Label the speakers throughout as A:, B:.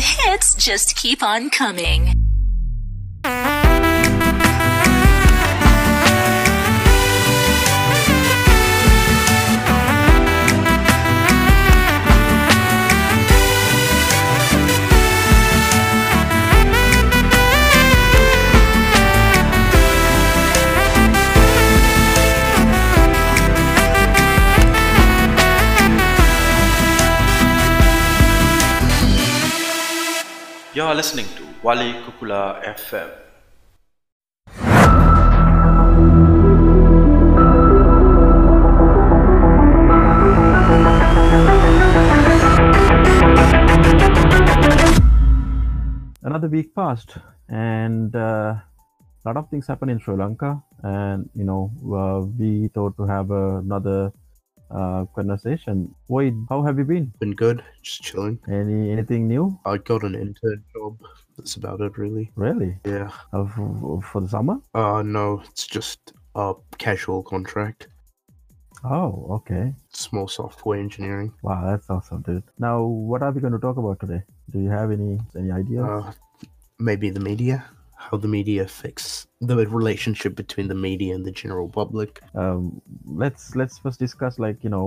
A: hits just keep on coming.
B: You're listening to Wali Kukula FM.
C: Another week passed, and uh, a lot of things happened in Sri Lanka. And you know, uh, we thought to have another uh, conversation. Wade, how have you been?
D: Been good, just chilling.
C: Any anything new?
D: I got an intern job. That's about it, really.
C: Really?
D: Yeah.
C: Uh, for, for the summer?
D: Uh, no, it's just a casual contract.
C: Oh, okay.
D: Small software engineering.
C: Wow, that's awesome, dude. Now, what are we going to talk about today? Do you have any any ideas?
D: Uh, maybe the media. How the media affects the relationship between the media and the general public.
C: um, let's let's first discuss like you know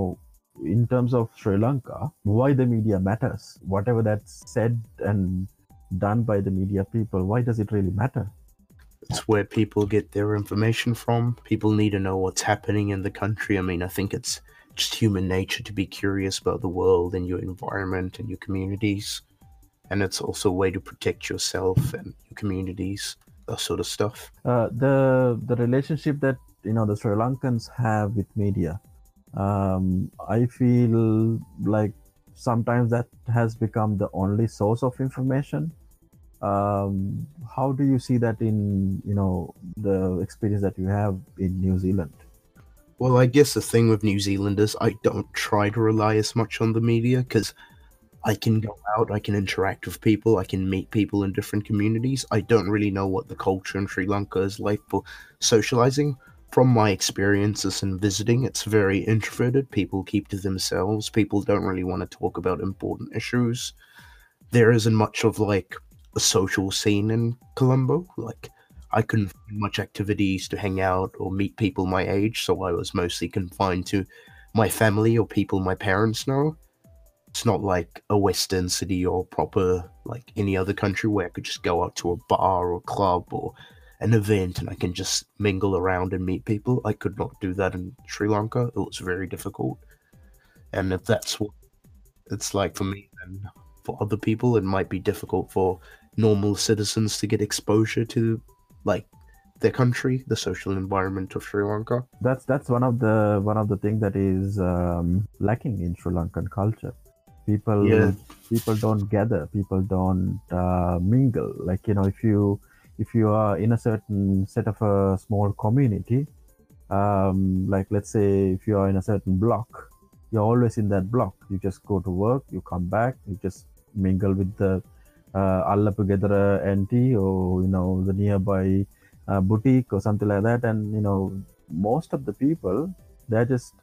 C: in terms of sri lanka why the media matters whatever that's said and done by the media people why does it really matter
D: It's where people get their information from. People need to know what's happening in the country. I mean, I think it's just human nature to be curious about the world and your environment and your communities. And it's also a way to protect yourself and your communities, that sort of stuff.
C: uh, the the relationship that you know the sri lankans have with media um, i feel like sometimes that has become the only source of information um, how do you see that in you know the experience that you have in new zealand
D: Well, I guess the thing with New Zealanders, I don't try to rely as much on the media because I can go out, I can interact with people, I can meet people in different communities. I don't really know what the culture in Sri Lanka is like for socializing. From my experiences in visiting, it's very introverted. People keep to themselves. People don't really want to talk about important issues. There isn't much of like a social scene in Colombo. Like I couldn't find much activities to hang out or meet people my age, so I was mostly confined to my family or people my parents know. It's not like a Western city or proper like any other country where I could just go out to a bar or club or an event and I can just mingle around and meet people. I could not do that in Sri Lanka. It was very difficult. And if that's what it's like for me, then for other people, it might be difficult for normal citizens to get exposure to like their country, the social environment of Sri Lanka.
C: that's that's one of the one of the things that is um, lacking in Sri Lankan culture. People people don't gather, people don't uh, mingle. Like you know, if you if you are in a certain set of a small community, um, like let's say if you are in a certain block, you're always in that block. You just go to work, you come back, you just mingle with the uh, Gedara auntie or you know the nearby uh, boutique or something like that, and you know most of the people they're just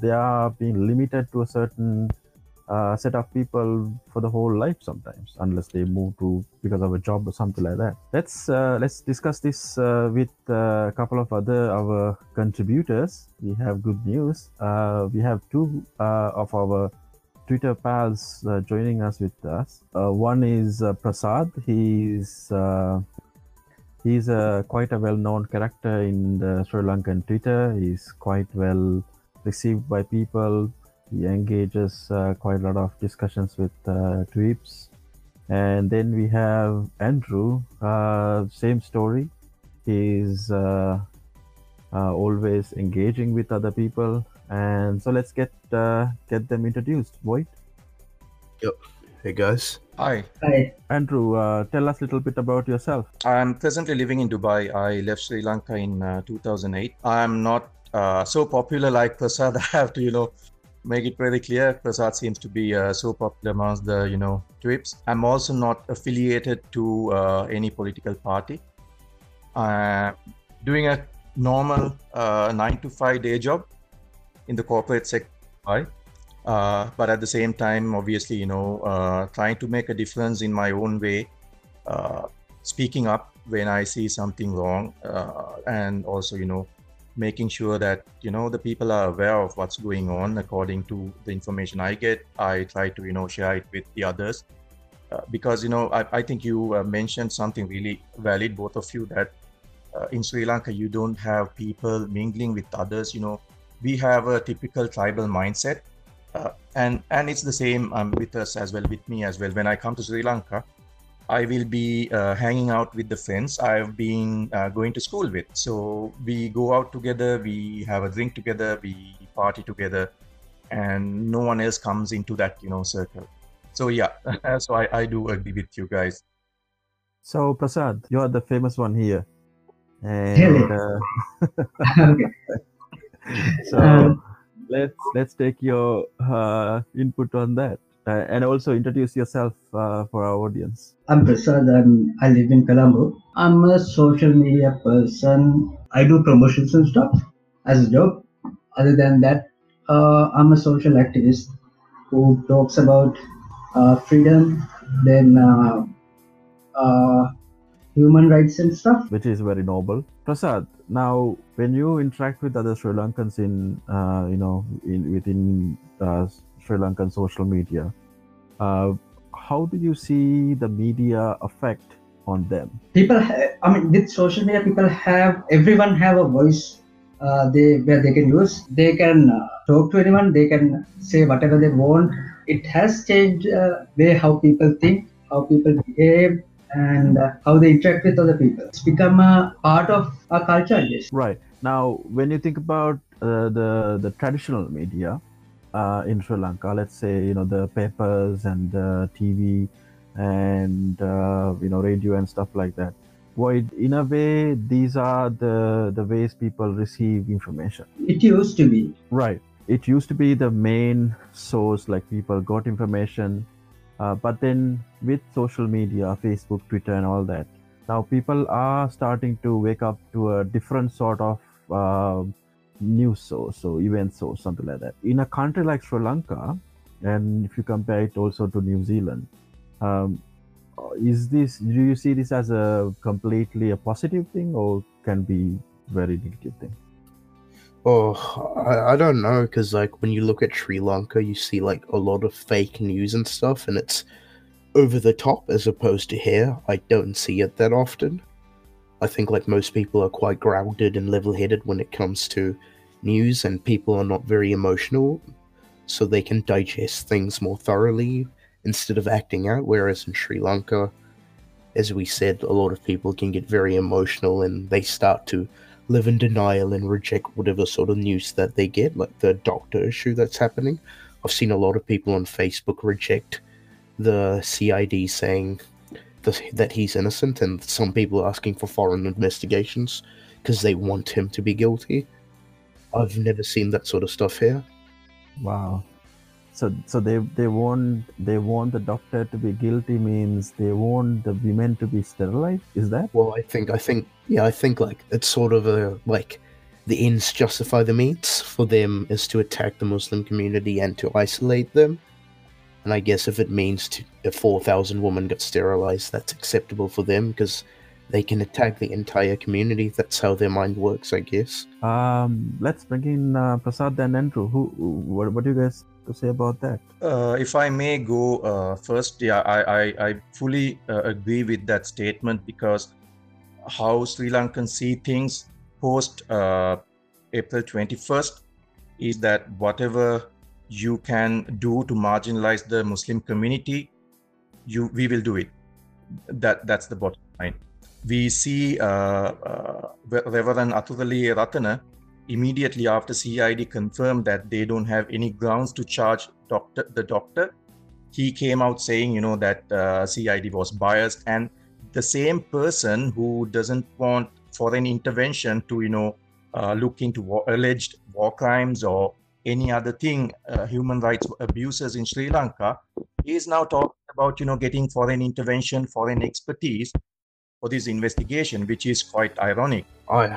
C: they are being limited to a certain uh, set of people for the whole life sometimes unless they move to because of a job or something like that. Let's uh, let's discuss this uh, with a couple of other our contributors. We have good news. Uh, we have two uh, of our twitter pals uh, joining us with us. One is prasad. He's he's a quite a well-known character in the Sri Lankan Twitter. He's quite well received by people. He engages uh, quite a lot of discussions with uh, tweets. And then we have Andrew. Uh, same story. He's uh, uh, always engaging with other people. And so let's get uh, get them introduced. Void.
D: Hey guys.
E: Hi,
C: Andrew, uh, tell us a little bit about yourself.
E: I'm presently living in Dubai. I left Sri Lanka in uh, 2008. I'm not uh, so popular like Prasad. I have to, you know, make it very clear. Prasad seems to be uh, so popular amongst the, you know, tweeps. I'm also not affiliated to uh, any political party. Uh, doing a normal uh, nine to five day job in the corporate sector. Uh, but at the same time, obviously, you know, uh, trying to make a difference in my own way, speaking up when I see something wrong, and also, you know, making sure that you know the people are aware of what's going on according to the information I get. I try to you know share it with the others. Uh, because you know I, I think you uh, mentioned something really valid both of you that uh, in sri lanka you don't have people mingling with others you know we have a typical tribal mindset uh, and and it's the same um, with us as well with me as well when i come to sri lanka i will be uh, hanging out with the friends i've been uh, going to school with. So we go out together we have a drink together we party together and no one else comes into that you know circle. So yeah so I, I do agree with you guys.
C: So Prasad, you are the famous one here, and
F: Really?
C: uh, so
F: Um,
C: let's let's take your uh, input on that, uh, and also introduce yourself uh, for our audience.
F: I'm Prasad and I live in Colombo. I'm a social media person. I do promotions and stuff as a job. Other than that, uh, I'm a social activist who talks about uh, freedom, then uh, uh, human rights and stuff.
C: which is very noble. Prasad, now when you interact with other Sri Lankans in, uh, you know, in, within Sri Lankan social media, uh, how do you see the media affect on them?
F: People, ha- I mean, with social media, people have everyone have a voice. Uh, they where they can use. They can uh, talk to anyone. They can say whatever they want. It has changed uh, way how people think, how people behave, and uh, how they interact with other people. It's become a part of our culture, I guess.
C: Right now, when you think about uh, the the traditional media uh, in Sri Lanka, let's say you know the papers and the TV and uh, you know radio and stuff like that. Well, in a way, these are the the ways people receive information.
F: It used to be.
C: Right. It used to be the main source, like people got information, uh, but then with social media, Facebook, Twitter, and all that, now people are starting to wake up to a different sort of uh, news source or event source, something like that. In a country like Sri Lanka, and if you compare it also to New Zealand, um, is this? Do you see this as a completely a positive thing, or can be very negative thing?
D: Oh, I, I don't know, because like when you look at Sri Lanka, you see like a lot of fake news and stuff, and it's over the top as opposed to here. I don't see it that often. I think like most people are quite grounded and level headed when it comes to news, and people are not very emotional, so they can digest things more thoroughly instead of acting out. Whereas in Sri Lanka, as we said, a lot of people can get very emotional and they start to live in denial and reject whatever sort of news that they get, like the doctor issue that's happening. I've seen a lot of people on Facebook reject the CID saying the, that he's innocent, and some people asking for foreign investigations because they want him to be guilty. I've never seen that sort of stuff here.
C: Wow. So so they they want they want the doctor to be guilty means they want the women to be sterilized. Is that?
D: Well, I think, I think, yeah, I think like it's sort of a like the ends justify the means for them is to attack the Muslim community and to isolate them. And I guess if it means to, if 4,000 women got sterilized, that's acceptable for them because they can attack the entire community. That's how their mind works, I guess.
C: Um, let's bring in uh, Prasad and Andrew. Who, who- what, what do you guys to say about that?
E: Uh, if I may go uh, first, yeah, I, I, I fully uh, agree with that statement because how Sri Lankans see things post uh, April 21st is that whatever you can do to marginalize the Muslim community, you we will do it. That that's the bottom line. We see uh, uh, Reverend Athuraliye Rathana immediately after CID confirmed that they don't have any grounds to charge doctor the doctor. He came out saying, you know, that uh, CID was biased, and the same person who doesn't want foreign intervention to, you know, uh, look into war, alleged war crimes or any other thing, uh, human rights abuses in Sri Lanka, is now talking about, you know, getting foreign intervention, foreign expertise for this investigation, which is quite ironic.
D: I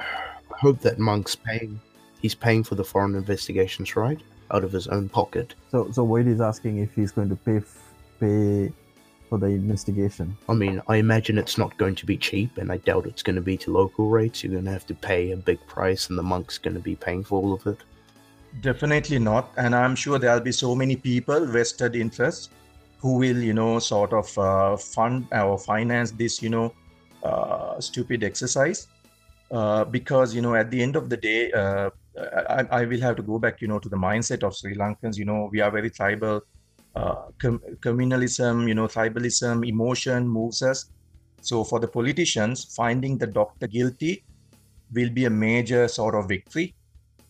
D: hope that Monk's paying. He's paying for the foreign investigations, right? out of his own pocket.
C: So, so Void is asking if he's going to pay f- pay for the investigation.
D: I mean, I imagine it's not going to be cheap, and I doubt it's going to be to local rates. You're going to have to pay a big price, and the monk's going to be paying for all of it.
E: Definitely not. And I'm sure there'll be so many people, vested interests, who will, you know, sort of uh, fund or finance this, you know, uh, stupid exercise. Uh, because, you know, at the end of the day, uh, I, I will have to go back, you know, to the mindset of Sri Lankans. You know, we are very tribal. Uh, com- communalism, you know, tribalism, emotion moves us. So for the politicians, finding the doctor guilty will be a major sort of victory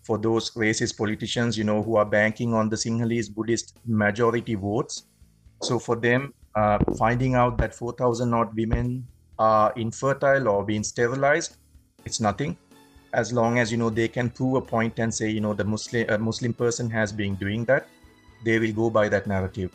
E: for those racist politicians, you know, who are banking on the Sinhalese Buddhist majority votes. So for them, uh, finding out that 4,000 odd women are infertile or being sterilized, it's nothing. As long as you know they can prove a point and say, you know, the Muslim Muslim person has been doing that, they will go by that narrative.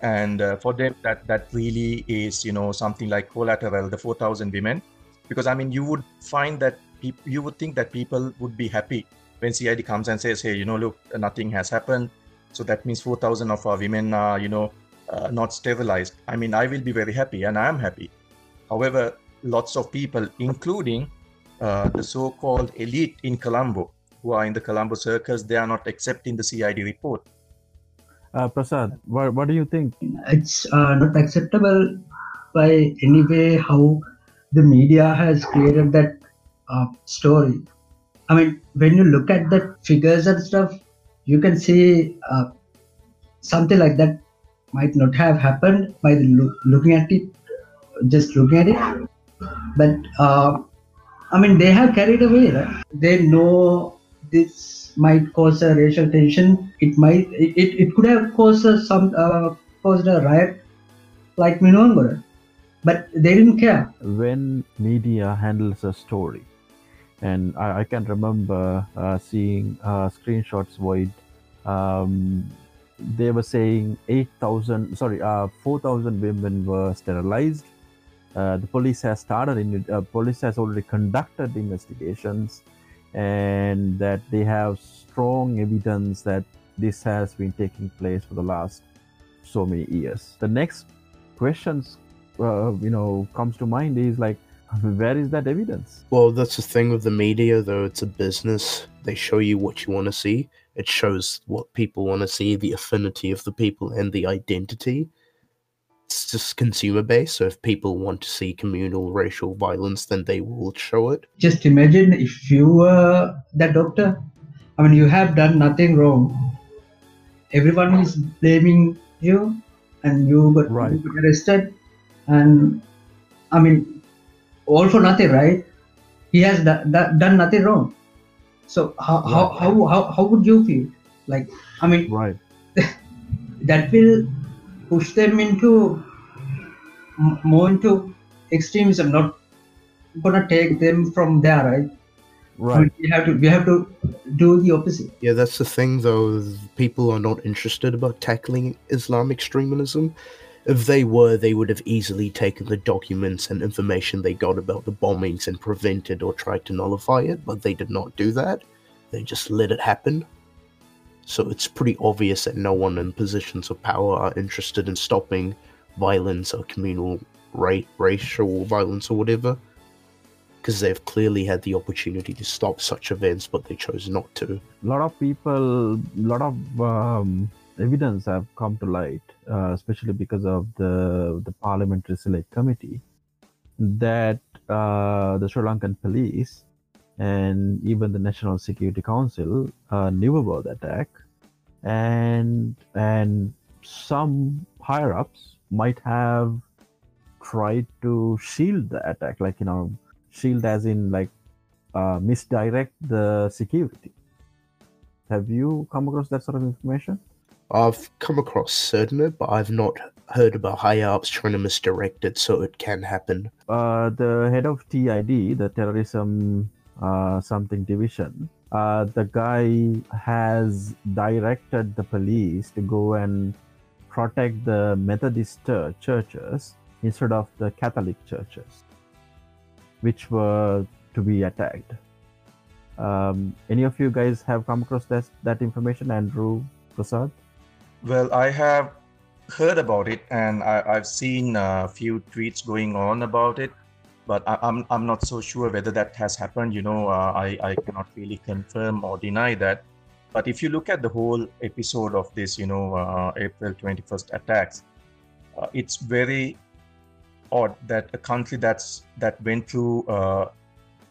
E: And uh, for them, that that really is, you know, something like collateral, the 4,000 women, because I mean, you would find that peop- you would think that people would be happy when CID comes and says, hey, you know, look, nothing has happened. So that means 4,000 of our women are, you know, uh, not sterilized. I mean, I will be very happy and I am happy. However, lots of people, including uh, the so called elite in Colombo, who are in the Colombo circus, they are not accepting the CID report.
C: Uh, Prasad, what, what do you think?
F: it's uh, not acceptable by any way how the media has created that uh, story. I mean, when you look at the figures and stuff, you can see uh, something like that might not have happened by loo- looking at it, just looking at it. But uh, I mean, they have carried away. Right? They know this might cause a racial tension. It might, it, it, could have caused a, some uh, caused a riot like Minuwangoda, but they didn't care.
C: when media handles a story and i, I can remember uh, seeing uh, screenshots void. Um, they were saying 8000 sorry uh, 4000 women were sterilized. Uh, the police has started in uh, police has already conducted investigations and that they have strong evidence that this has been taking place for the last so many years. The next questions uh, you know comes to mind is like where is that evidence
D: Well, that's the thing with the media, though. It's a business. They show you what you want to see. It shows what people want to see, the affinity of the people, and the identity. It's just consumer based. So if people want to see communal racial violence, then they will show it.
F: Just imagine if you were the doctor. I mean, you have done nothing wrong. Everyone is blaming you, and you got,
C: Right.
F: you got arrested. And I mean, all for nothing, right? He has do- done nothing wrong. So how, how,
C: Right.
F: how, how, how would you feel? Like, I mean,
C: right
F: that will push them into m- more into extremism. Not gonna take them from there, right?
C: Right
F: we have to we have to do the opposite.
D: Yeah, that's the thing, though. People are not interested about tackling Islamic extremism. If they were, they would have easily taken the documents and information they got about the bombings and prevented or tried to nullify it, but they did not do that. They just let it happen. So it's pretty obvious that no one in positions of power are interested in stopping violence or communal ra- racial violence or whatever. Because they've clearly had the opportunity to stop such events, but they chose not to.
C: a lot of people a lot of um, evidence have come to light uh, especially because of the the parliamentary select committee that uh, the sri lankan police and even the national security council uh, knew about the attack and and some higher ups might have tried to shield the attack like you know shield as in like uh, misdirect the security. Have you come across that sort of information
D: I've come across certain it, but I've not heard about high ups trying to misdirect it so it can happen.
C: uh, the head of TID, the terrorism uh, something division, uh, the guy has directed the police to go and protect the Methodist churches instead of the Catholic churches, which were to be attacked. Um, any of you guys have come across that that information, Andrew? Prasad?
E: Well, I have heard about it and I, have seen a few tweets going on about it, but I, am I'm, I'm not so sure whether that has happened. You know, uh, I, I cannot really confirm or deny that. But if you look at the whole episode of this, you know, uh, April 21st attacks, uh, it's very odd that a country that's that went through a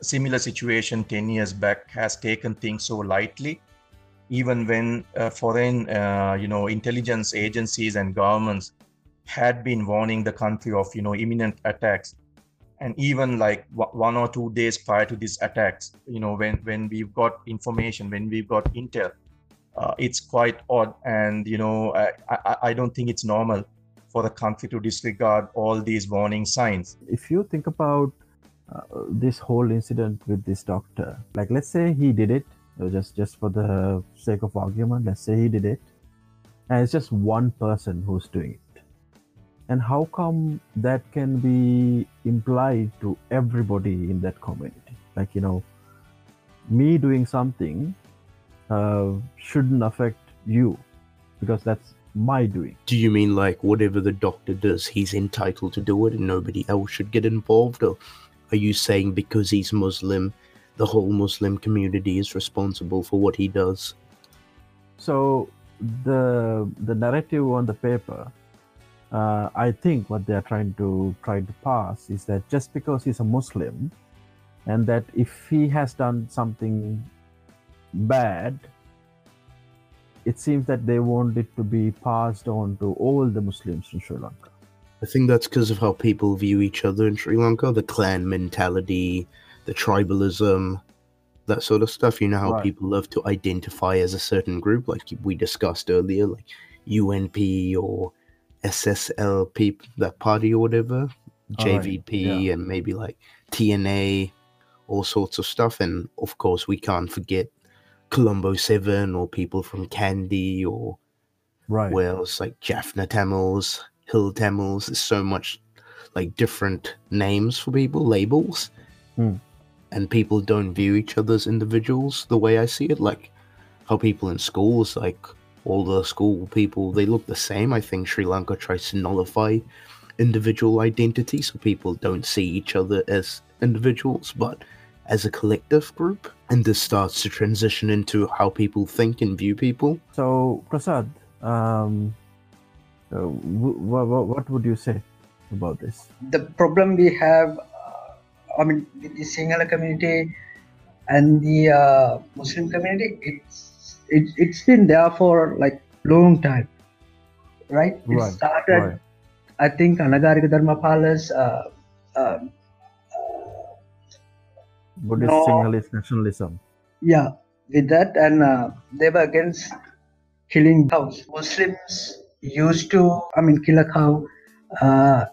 E: similar situation 10 years back has taken things so lightly even when uh, foreign uh, you know intelligence agencies and governments had been warning the country of you know imminent attacks. And even like one or two days prior to these attacks you know when when we've got information when we've got intel uh, it's quite odd. And you know I, I, don't think it's normal for the country to disregard all these warning signs.
C: If you think about uh, this whole incident with this doctor like let's say he did it just just for the sake of argument let's say he did it. And it's just one person who's doing it. And how come that can be implied to everybody in that community? Like you know me doing something uh, shouldn't affect you because that's my doing.
D: Do you mean like whatever the doctor does he's entitled to do it and nobody else should get involved? Or are you saying because he's muslim the whole Muslim community is responsible for what he does.
C: So the the narrative on the paper, uh, I think what they are trying to try to pass is that just because he's a Muslim, and that if he has done something bad, it seems that they want it to be passed on to all the Muslims in Sri Lanka.
D: I think that's because of how people view each other in Sri Lanka, the clan mentality, the tribalism, that sort of stuff. You know how right. people love to identify as a certain group, like we discussed earlier, like UNP or SSLP, that party or whatever, JVP, right. yeah. and maybe like TNA, all sorts of stuff. And of course, we can't forget Colombo 7 or people from Kandy or
C: right.
D: else, like Jaffna Tamils, Hill Tamils. There's so much like different names for people, labels.
C: Hmm
D: and people don't view each other as individuals the way I see it. Like how people in schools, like all the school people, they look the same. I think Sri Lanka tries to nullify individual identity so people don't see each other as individuals but as a collective group. And this starts to transition into how people think and view people.
C: So, Prasad, um, uh, w- w- what would you say about this?
F: The problem we have I mean, with the Sinhala community and the uh, Muslim community, it's it, it's been there for like long time, right? It
C: right,
F: started, right. I think, Anagarika Dharmapala's uh, uh,
C: Buddhist no, Sinhalese nationalism.
F: Yeah, with that, and uh, they were against killing cows. Muslims used to, I mean, kill a cow. Uh,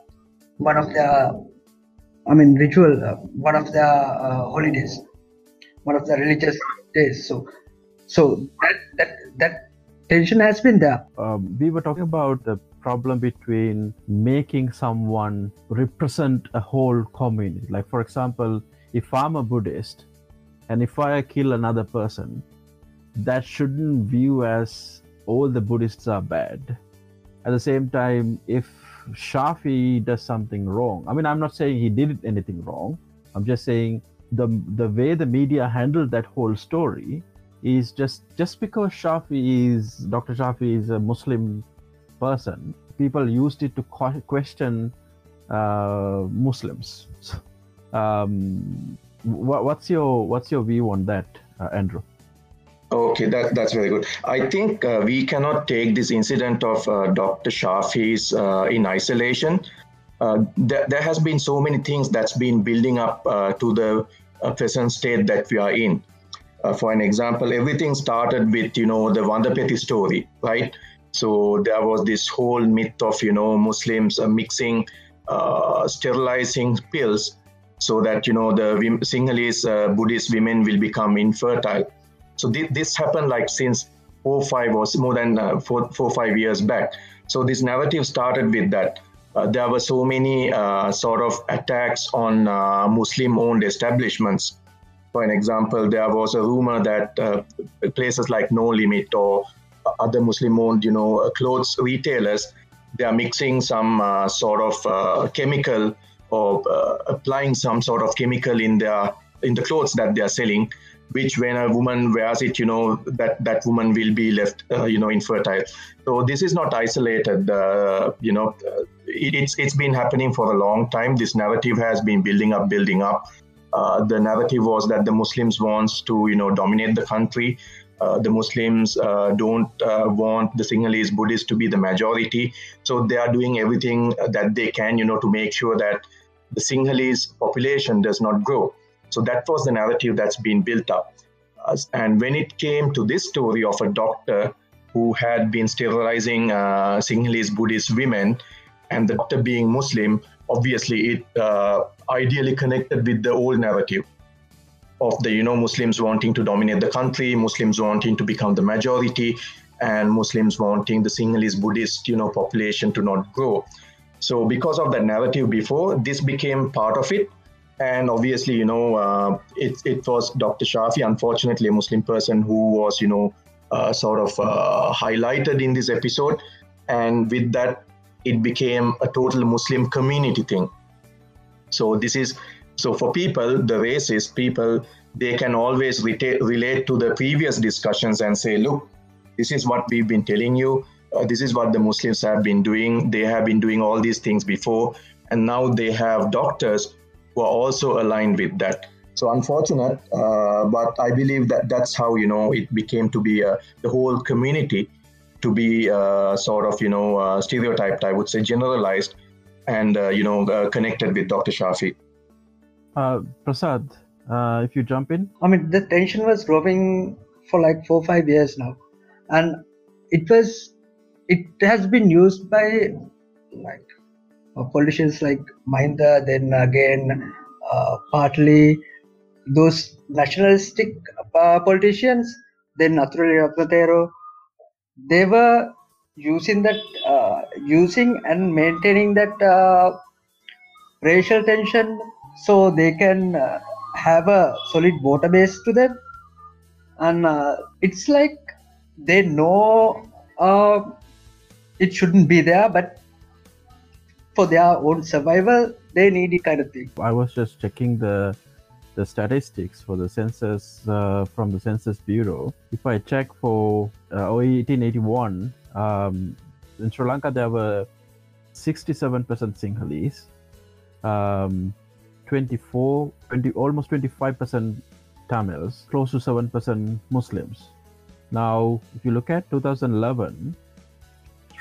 F: one of the I mean, ritual, uh, one of the uh, holidays, one of the religious days. So, so that that that tension has been there.
C: Um, we were talking about the problem between making someone represent a whole community. Like, for example, if I'm a Buddhist and if I kill another person, that shouldn't view as all the Buddhists are bad. At the same time, if Shafi does something wrong. I mean, I'm not saying he did anything wrong. I'm just saying the the way the media handled that whole story is just just because Shafi is Dr. Shafi is a Muslim person, people used it to question uh, Muslims. Um, what, what's your what's your view on that, uh, Andrew?
E: Okay, that, that's very good. I think uh, we cannot take this incident of uh, Dr. Shafi's uh, in isolation. Uh, there, there has been so many things that's been building up uh, to the uh, present state that we are in. for an example, everything started with, you know, the Vandapethi story, right? So there was this whole myth of, you know, Muslims mixing, sterilizing pills so that, you know, the Sinhalese Buddhist women will become infertile so th- this happened like since four, five or more than uh, four, four, five years back. So this narrative started with that. Uh, there were so many uh, sort of attacks on uh, Muslim-owned establishments. For an example, there was a rumor that uh, places like No Limit or other Muslim-owned, you know, clothes retailers, they are mixing some uh, sort of uh, chemical or applying some sort of chemical in their in the clothes that they are selling, which when a woman wears it, you know, that that woman will be left, uh, you know, infertile. So this is not isolated. Uh, you know, it, it's it's been happening for a long time. This narrative has been building up, building up. the narrative was that the Muslims wants to, you know, dominate the country uh, the Muslims uh, don't uh, want the Sinhalese Buddhists to be the majority. So they are doing everything that they can, you know, to make sure that the Sinhalese population does not grow. So that was the narrative that's been built up. and when it came to this story of a doctor who had been sterilizing uh, Sinhalese Buddhist women, and the doctor being Muslim, obviously it uh, ideally connected with the old narrative of the you know Muslims wanting to dominate the country, Muslims wanting to become the majority, and Muslims wanting the Sinhalese Buddhist you know population to not grow. So because of that narrative before, this became part of it. And obviously, you know, uh, it, it was Dr. Shafi, unfortunately, a Muslim person who was, you know, uh, sort of uh, highlighted in this episode. And with that, it became a total Muslim community thing. So this is so for people, the racist people, they can always reta- relate to the previous discussions and say, look, this is what we've been telling you. Uh, this is what the Muslims have been doing. They have been doing all these things before. And now they have doctors who are also aligned with that. So unfortunate, uh, but I believe that that's how, you know, it became to be uh, the whole community to be uh, sort of, you know, uh, stereotyped, I would say generalized and, uh, you know, connected with Dr. Shafi.
C: Uh, Prasad, uh, if you jump in.
F: I mean, the tension was growing for like four five years now, and it was it has been used by like uh, politicians like Mahinda, then again uh, partly those nationalistic uh, politicians, then Athuraliye Rathana Thero, they were using that, uh, using and maintaining that racial tension so they can have a solid water base to them. And uh, it's like they know uh, it shouldn't be there but for their own survival they need it kind of thing
C: i was just checking the the statistics for the census uh, from the census bureau if i check for uh, 1881 um, in sri lanka there were 67% sinhalese um, 24, 20, almost 25% Tamils, close to 7% Muslims. Now, if you look at 2011,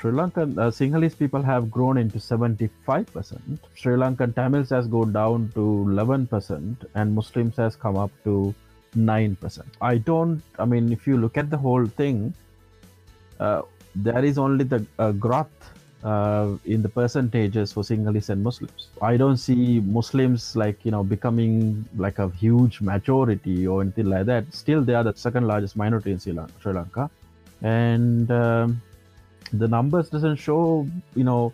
C: Sri Lankan uh, Sinhalese people have grown into 75%. Sri Lankan Tamils has gone down to 11%, and Muslims has come up to 9%. I don't, I mean, if you look at the whole thing, uh, there is only the uh, growth uh, in the percentages for Sinhalese and Muslims. I don't see Muslims like you know becoming like a huge majority or anything like that. Still, they are the second largest minority in Sri Lanka, and um, the numbers doesn't show you know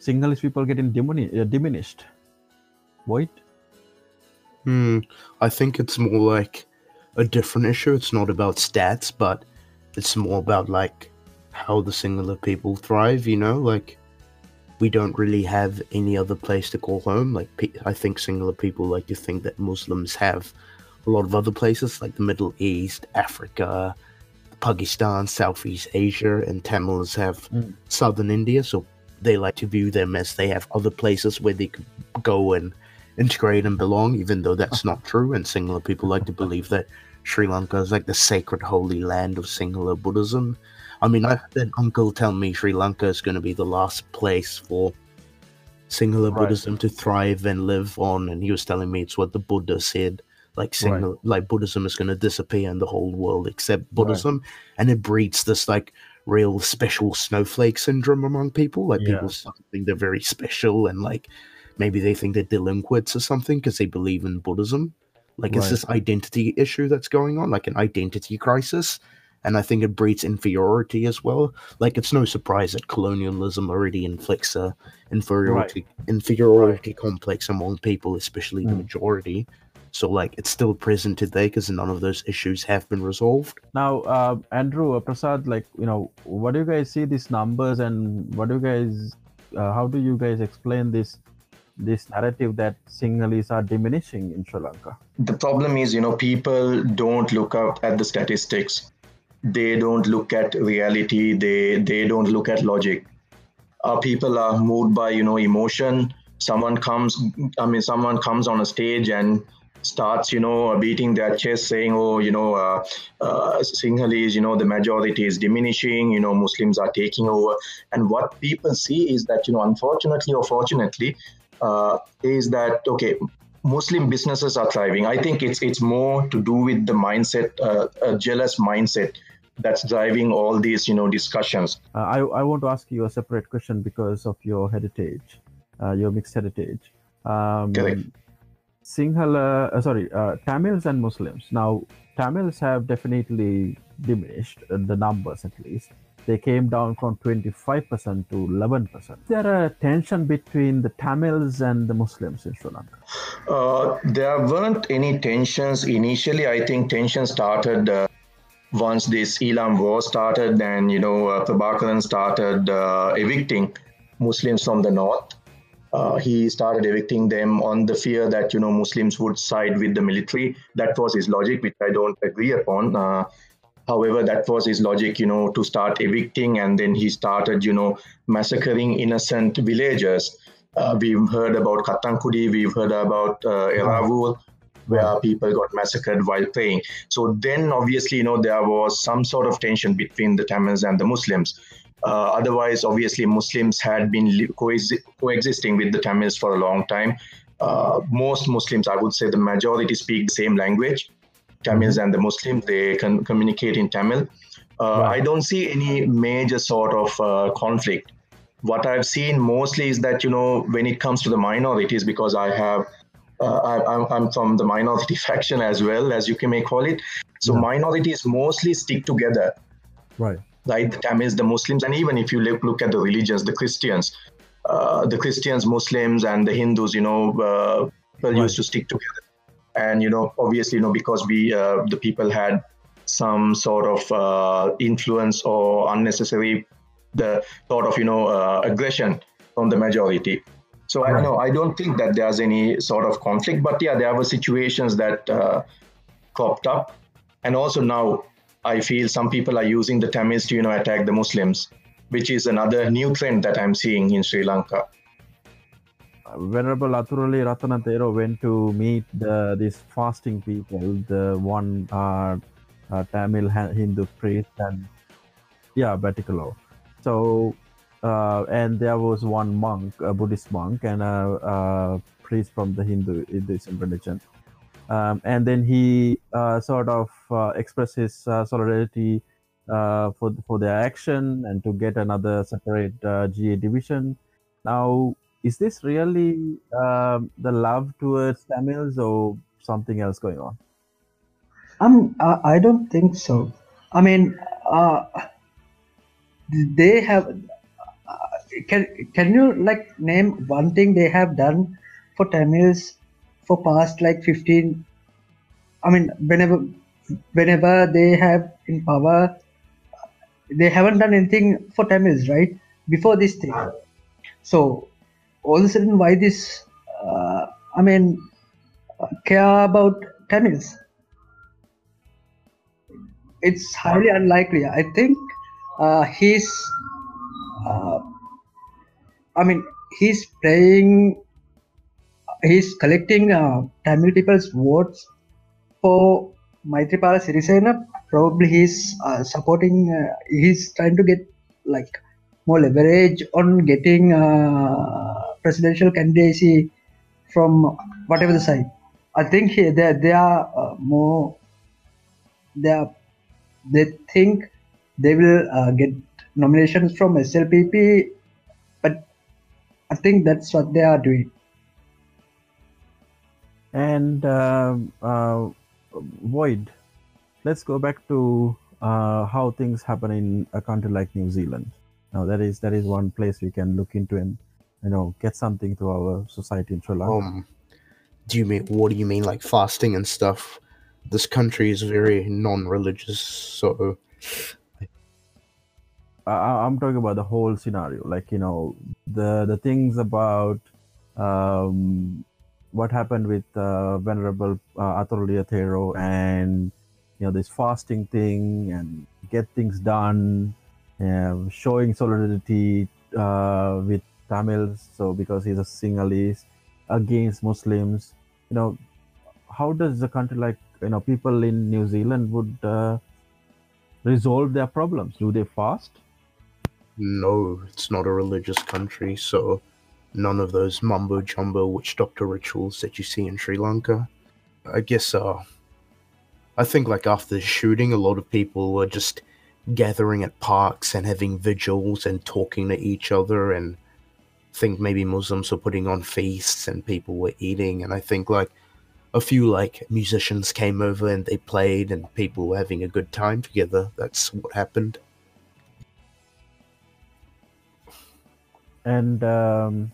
C: Sinhalese people getting dimini- uh, diminished. What?
D: Hmm. I think it's more like a different issue. It's not about stats, but it's more about like how the Sinhala people thrive, you know? Like, we don't really have any other place to call home. Like, I think Sinhala people like to think that Muslims have a lot of other places, like the Middle East, Africa, Pakistan, Southeast Asia, and Tamils have mm. southern India. So they like to view them as they have other places where they could go and integrate and belong, even though that's not true. And Sinhala people like to believe that Sri Lanka is like the sacred holy land of Sinhala Buddhism. I mean, I had an uncle tell me Sri Lanka is going to be the last place for Sinhala right. Buddhism to thrive and live on, and he was telling me it's what the Buddha said. Like right. like Buddhism is going to disappear in the whole world except Buddhism, right. and it breeds this like real special snowflake syndrome among people. Like yeah. people think they're very special, and like maybe they think they're delinquents or something because they believe in Buddhism. Like it's this identity issue that's going on, like an identity crisis and I think it breeds inferiority as well. Like it's no surprise that colonialism already inflicts a inferiority right. inferiority right. complex among people, especially mm. the majority. So like it's still present today because none of those issues have been resolved.
C: Now, uh, Andrew, uh, Prasad, like you know, what do you guys see these numbers, and what do you guys, uh, how do you guys explain this, this narrative that Sinhalese are diminishing in Sri Lanka?
E: The problem is, you know, people don't look up at the statistics. They don't look at reality. They they don't look at logic. Uh, people are moved by you know emotion. Someone comes, I mean, someone comes on a stage and starts, you know, beating their chest, saying, "Oh, you know, uh, uh, Sinhalese, you know, the majority is diminishing. You know, Muslims are taking over." And what people see is that, you know, unfortunately or fortunately, uh, is that okay? Muslim businesses are thriving. I think it's it's more to do with the mindset, uh, a jealous mindset that's driving all these, you know, discussions.
C: Uh, I I want to ask you a separate question because of your heritage, uh, your mixed heritage. Um,
E: Correct.
C: Sinhala, uh, sorry, uh, Tamils and Muslims. Now, Tamils have definitely diminished the numbers at least. They came down from 25% to 11%. There a tension between the Tamils and the Muslims in Sri Lanka.
E: Uh, there weren't any tensions initially. I think tension started uh, once this Eelam war started. and, you know uh, Prabhakaran started uh, evicting Muslims from the north. Uh, he started evicting them on the fear that you know Muslims would side with the military. That was his logic, which I don't agree upon. Uh, however, that was his logic, you know, to start evicting, and then he started, you know, massacring innocent villagers. Uh, we've heard about Kattankudy, we've heard about uh, Eravur, where people got massacred while praying. So then, obviously, you know, there was some sort of tension between the Tamils and the Muslims. Uh, otherwise, obviously, Muslims had been coexi- coexisting with the Tamils for a long time. Uh, most Muslims, I would say, the majority speak the same language. Tamils and the Muslims, they can communicate in Tamil. Uh. I don't see any major sort of uh, conflict. What I've seen mostly is that you know when it comes to the minorities, because I have uh, I, I'm, I'm from the minority faction as well as you can may call it. So
C: Yeah.
E: minorities mostly stick together
C: Right.
E: Right? The Tamils, the Muslims, and even if you look, look at the religions, the Christians, uh, the Christians, Muslims, and the Hindus, you know, uh,
C: Right.
E: used to stick together. And you know, obviously, you know, because we uh, the people had some sort of uh, influence or unnecessary the sort of you know uh, aggression from the majority. So I
C: Right.
E: don't know. I don't think that there's any sort of conflict, but yeah, there were situations that uh, cropped up, and also now I feel some people are using the Tamils to you know attack the Muslims, which is another new trend that I'm seeing in Sri Lanka.
C: Venerable Athuraliye Rathana Thero went to meet the these fasting people, the one uh, uh, Tamil Hindu priest and yeah, Batticaloa. So uh, and there was one monk, a Buddhist monk, and a, a priest from the Hindu Hinduism religion. Um, and then he uh, sort of uh, expressed his uh, solidarity uh, for for their action and to get another separate uh, GA division. Now, is this really um, the love towards Tamils or something else going on?
F: Um, I don't think so. I mean, uh, they have. Can can you like name one thing they have done for Tamils for past like fifteen? I mean, whenever whenever they have in power, they haven't done anything for Tamils, right? Before this thing. So all of a sudden, why this? Uh, I mean, care about Tamils? it's highly unlikely. I think uh, he's, uh, I mean, he's playing, he's collecting uh, Tamil people's votes for Maitripala Sirisena. Probably he's uh, supporting, uh, he's trying to get like more leverage on getting uh, presidential candidacy from whatever the side. I think he, they, they are uh, more, they are they think they will uh, get nominations from SLPP, but I think that's what they are doing.
C: And um, uh, Void, let's go back to uh, how things happen in a country like New Zealand. Now that is that is one place we can look into and you know get something to our society in Sri Lanka.
D: Um, Do you mean what do you mean like fasting and stuff? This country is very non-religious, so
C: I, I- I'm talking about the whole scenario. Like you know, the the things about um, what happened with uh, Venerable uh, Athuraliye Thero and you know this fasting thing and get things done, uh, showing solidarity uh, with Tamils. So because he's a Sinhalese against Muslims, you know, how does a country like you know people in New Zealand would uh, resolve their problems? Do they fast?
D: no, it's not a religious country, so none of those mumbo jumbo witch doctor rituals that you see in Sri Lanka. I guess uh I think like after the shooting a lot of people were just gathering at parks and having vigils and talking to each other and think maybe Muslims were putting on feasts and people were eating and I think like a few like musicians came over and they played and people were having a good time together. That's what happened.
C: And um,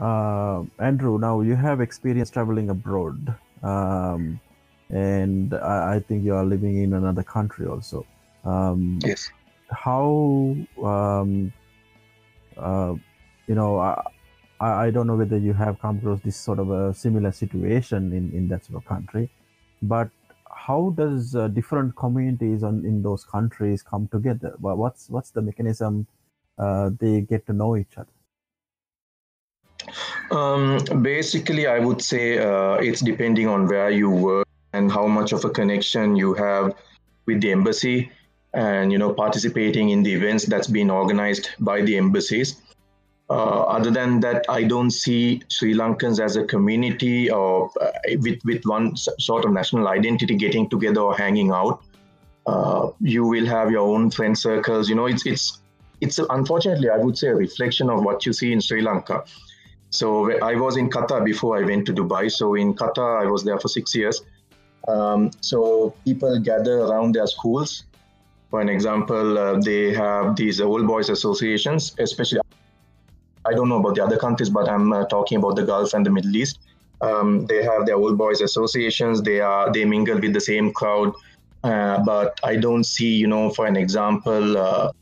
C: uh, Andrew, now you have experience traveling abroad, um, and I, I think you are living in another country also. Um,
E: Yes.
C: How, um, uh, you know, I, I don't know whether you have come across this sort of a similar situation in, in that sort of country, but how does uh, different communities on, in those countries come together? What's what's the mechanism uh, they get to know each other?
E: Um, basically, I would say uh, it's depending on where you work and how much of a connection you have with the embassy, and you know participating in the events that's been organized by the embassies. Uh, other than that, I don't see Sri Lankans as a community or uh, with with one sort of national identity getting together or hanging out. Uh, you will have your own friend circles. You know, it's it's it's unfortunately I would say a reflection of what you see in Sri Lanka. So I was in Qatar before I went to Dubai. So in Qatar, I was there for six years. Um, so people gather around their schools. For an example, uh, they have these old boys associations, especially. I don't know about the other countries, but I'm uh, talking about the Gulf and the Middle East. Um, they have their old boys associations. They are they mingle with the same crowd, uh, but I don't see, you know, for an example, uh,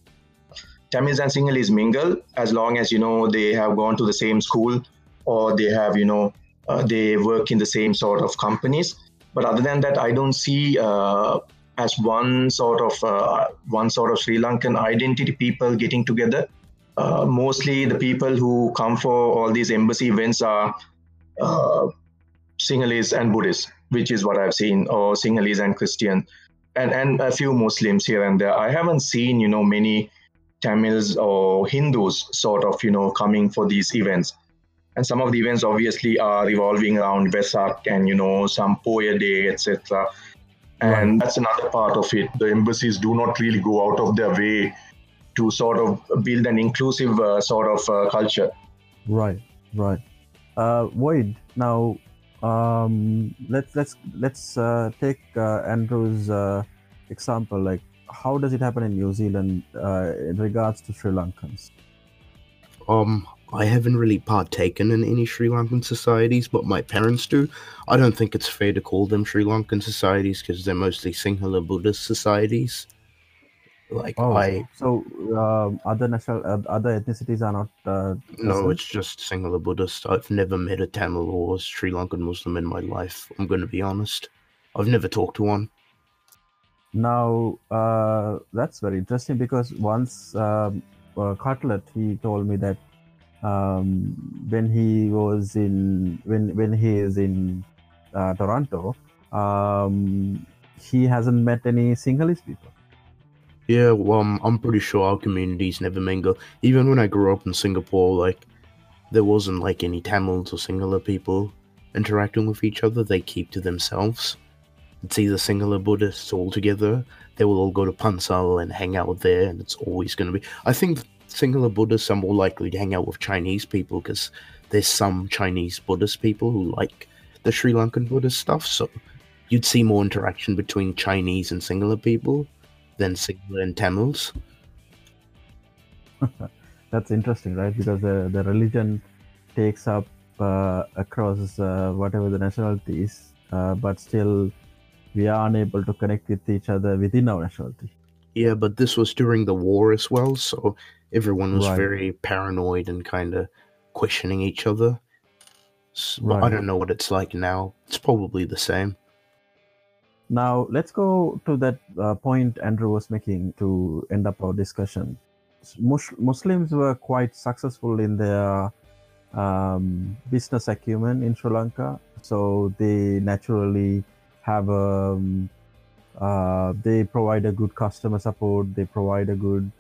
E: Tamils and Sinhalese mingle as long as you know they have gone to the same school or they have you know uh, they work in the same sort of companies. But other than that, I don't see uh, as one sort of uh, one sort of Sri Lankan identity people getting together. Uh, mostly the people who come for all these embassy events are uh, Sinhalese and Buddhists, which is what I've seen, or Sinhalese and Christian, and and a few Muslims here and there. I haven't seen you know many Tamils or Hindus sort of, you know, coming for these events. And some of the events obviously are revolving around Vesak and, you know, some Poya Day, etc. And that's another part of it. The embassies do not really go out of their way to sort of build an inclusive uh, sort of uh, culture.
C: Right, right. Uh, Void. Now, um, let's let's let's uh, take uh, Andrew's uh, example. Like, how does it happen in New Zealand uh, in regards to Sri Lankans?
D: Um, I haven't really partaken in any Sri Lankan societies, but my parents do. I don't think it's fair to call them Sri Lankan societies because they're mostly Sinhala Buddhist societies. Like
C: Oh,
D: I
C: so um, other national uh, other ethnicities are not. Uh,
D: no, it's just Sinhala Buddhist. I've never met a Tamil or Sri Lankan Muslim in my life. I'm going to be honest. I've never talked to one.
C: Now uh, that's very interesting because once um, uh, Cutlet he told me that um, when he was in when when he is in uh, Toronto, um, he hasn't met any Sinhalese people.
D: Yeah, well, I'm pretty sure our communities never mingle. Even when I grew up in Singapore, like there wasn't like any Tamils or Sinhala people interacting with each other. They keep to themselves. It's either Sinhala Buddhists all together. They will all go to Pansal and hang out there, and it's always going to be. I think Sinhala Buddhists are more likely to hang out with Chinese people because there's some Chinese Buddhist people who like the Sri Lankan Buddhist stuff. So you'd see more interaction between Chinese and Sinhala people than Sinhala and Tamils.
C: That's interesting, right? Because the the religion takes up uh, across uh, whatever the nationalities, uh, but still we are unable to connect with each other within our nationality.
D: Yeah, but this was during the war as well, so everyone was
C: Right.
D: very paranoid and kind of questioning each other. S- well, I don't know what it's like now. It's probably the same.
C: Now let's go to that uh, point Andrew was making to end up our discussion. Mus- Muslims were quite successful in their um, business acumen in Sri Lanka, so they naturally have a. Um, uh, they provide a good customer support. They provide a good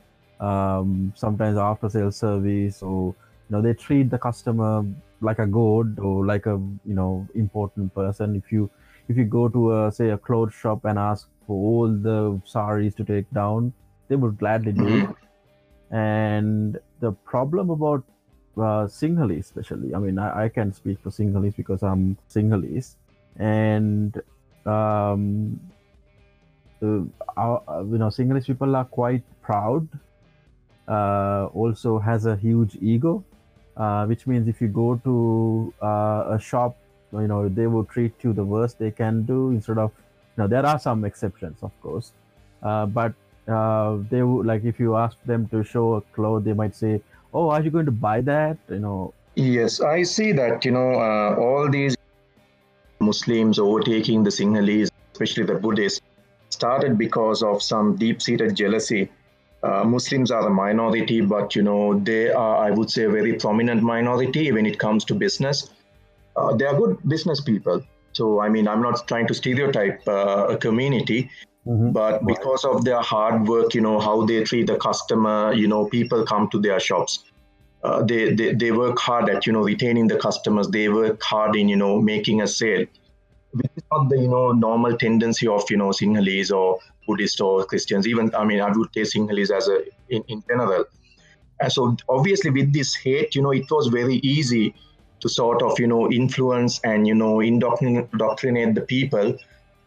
C: um, sometimes after sales service, or you know they treat the customer like a god or like a you know important person. If you if you go to a say a clothes shop and ask for all the saris to take down, they would gladly do it. And the problem about uh, Sinhalese, especially, I mean, I, I can speak for Sinhalese because I'm Sinhalese, and um, uh, uh, you know, Sinhalese people are quite proud. Uh, also has a huge ego, uh, which means if you go to uh, a shop you know they will treat you the worst they can do instead of you know there are some exceptions of course but they would like if you ask them to show a cloth they might say oh are you going to buy that you know
E: Yes, I see that, you know, all these Muslims overtaking the Sinhalese, especially the Buddhists, started because of some deep seated jealousy. Uh, Muslims are a minority, but, you know, they are, I would say, a very prominent minority when it comes to business. Uh, they are good business people. So, I mean, I'm not trying to stereotype uh, a community, but because of their hard work, you know, how they treat the customer, you know, people come to their shops uh, they, they they work hard at you know retaining the customers. They work hard in you know making a sale which is not the you know normal tendency of you know Sinhalese or Buddhist or Christians. Even I mean I would say Sinhalese as a in, in general. And so obviously with this hate you know it was very easy to sort of you know influence and you know indoctrinate, the people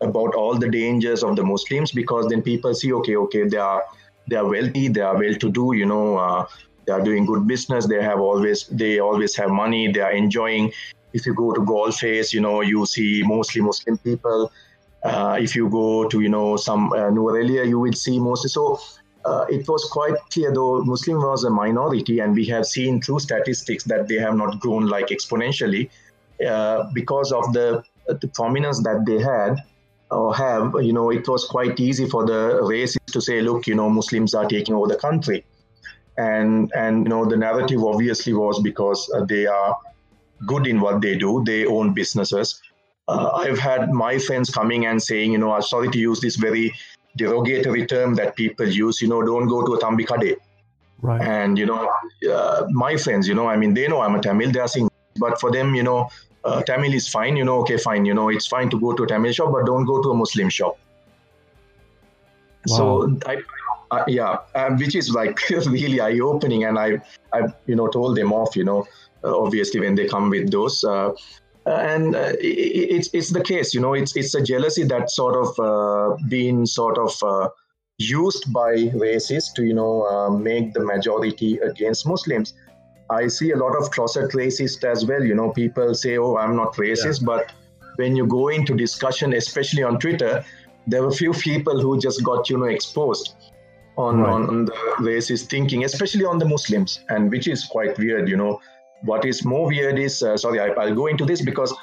E: about all the dangers of the Muslims because then people see okay okay they are they are wealthy they are well to do you know uh, they are doing good business. They have always they always have money. They are enjoying. If you go to Galle Face you know you see mostly muslim people. Uh, if you go to you know some uh, Nuwara you will see mostly. So uh, it was quite clear though muslim was a minority and we have seen through statistics that they have not grown like exponentially uh, because of the the prominence that they had or have. You know it was quite easy for the racists to say look you know muslims are taking over the country and and you know the narrative obviously was because uh, they are good in what they do they own businesses. Uh, i've had my friends coming and saying you know i'm sorry to use this very derogatory term that people use you know don't go to a tambikade
C: right.
E: And you know uh, my friends you know i mean they know i'm a tamil they are saying but for them you know uh, tamil is fine you know okay fine you know it's fine to go to a tamil shop but don't go to a muslim shop. So i uh, yeah, um, which is like really eye-opening, and I, I, you know, told them off, you know, uh, obviously when they come with those, uh, and uh, it, it's it's the case, you know, it's it's a jealousy that sort of uh, been sort of uh, used by racists to you know uh, make the majority against Muslims. I see a lot of closet racist as well. You know, people say, "Oh, I'm not racist," but when you go into discussion, especially on Twitter, there were a few people who just got you know exposed on,
C: Right.
E: on, on the racist thinking, especially on the Muslims, and which is quite weird. You know, what is more weird is uh, sorry, I, I'll go into this because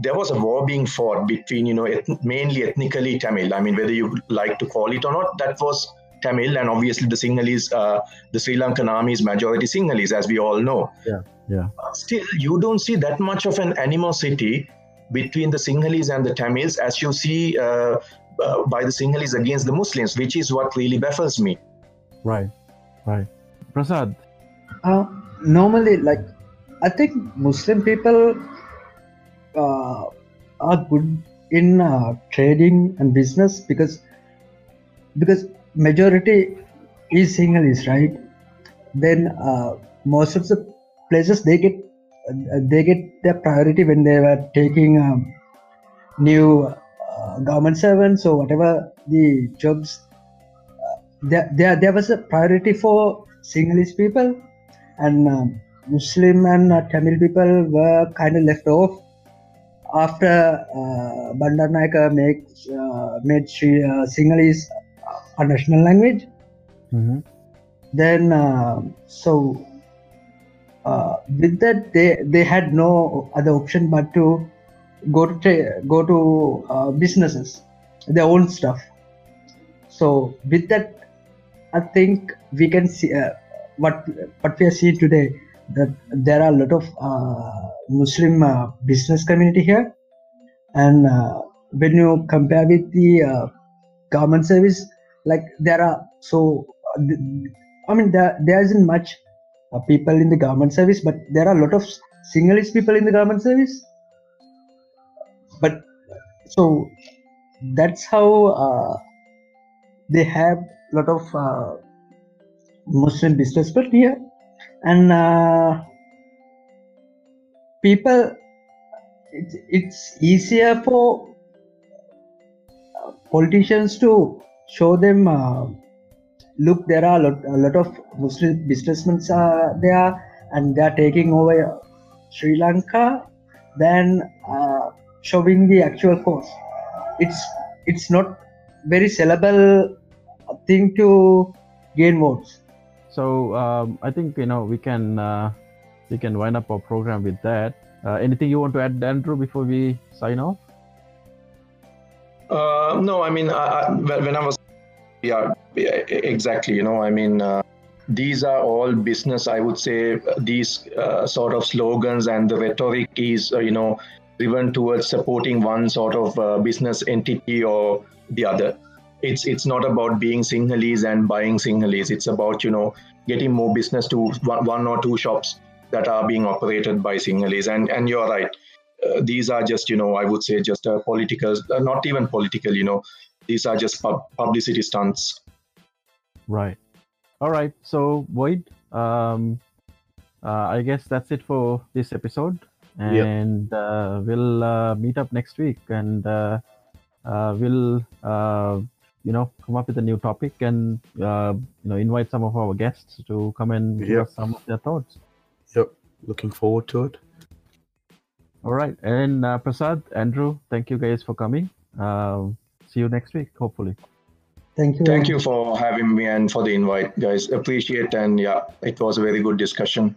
E: there was a war being fought between you know eth- mainly ethnically Tamil. I mean, whether you like to call it or not, that was Tamil, and obviously the Sinhalese, uh, the Sri Lankan army is majority Sinhalese, as we all know.
C: Yeah, yeah.
E: Still, you don't see that much of an animosity between the Sinhalese and the Tamils as you see uh, uh, by the Sinhalese against the Muslims, which is what really baffles me.
C: right right prasad
F: Uh, normally, like I think Muslim people uh, are good in uh, trading and business because because majority is Sinhalese, right? Then uh, most of the places they get uh, they get their priority when they were taking um, new uh, government servants or whatever the jobs. Uh, there, there, there was a priority for Sinhalese people and um, Muslim and uh, Tamil people were kind of left off after uh, Bandaranaike make, uh, made Sri, uh, Sinhalese a national language.
C: hmm
F: Then, uh, so uh, with that, they they had no other option but to go to tra- go to uh, businesses, their own stuff. So with that, I think we can see uh, what what we are seeing today that there are a lot of uh, Muslim uh, business community here, and uh, when you compare with the uh, government service, like there are so I mean there there isn't much people in the government service, but there are a lot of Sinhalese people in the government service. But so that's how uh, they have a lot of uh, Muslim business people here, and uh, people. It's, it's easier for uh, politicians to show them. Uh, look, there are a lot, a lot of Muslim businessmen are there, and they are taking over Sri Lanka. Than uh, showing the actual course. It's it's not very sellable thing to gain votes.
C: So um, I think you know we can uh, we can wind up our program with that. Uh, anything you want to add, Andrew, before we sign off?
E: Uh, no, I mean, I, I- when when I was, yeah, yeah, exactly. You know, I mean, uh, these are all business. I would say these uh, sort of slogans and the rhetoric is, uh, you know, driven towards supporting one sort of uh, business entity or the other. It's it's not about being Sinhalese and buying Sinhalese. It's about you know getting more business to one, one or two shops that are being operated by Sinhalese. And and you're right uh, these are just you know i would say just political uh, not even political you know these are just pub- publicity stunts
C: Right. All right. So Void, um, uh, I guess that's it for this episode. And uh, we'll uh, meet up next week, and uh, uh, we'll uh, you know come up with a new topic, and uh, you know invite some of our guests to come and give us some of their thoughts.
D: Yep. Looking forward to it.
C: All right, and uh, Prasad, Andrew, thank you guys for coming. Uh, see you next week, hopefully.
F: Thank you.
E: thank you for having me and for the invite guys appreciate and yeah it was a very good discussion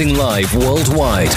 G: Broadcasting live worldwide.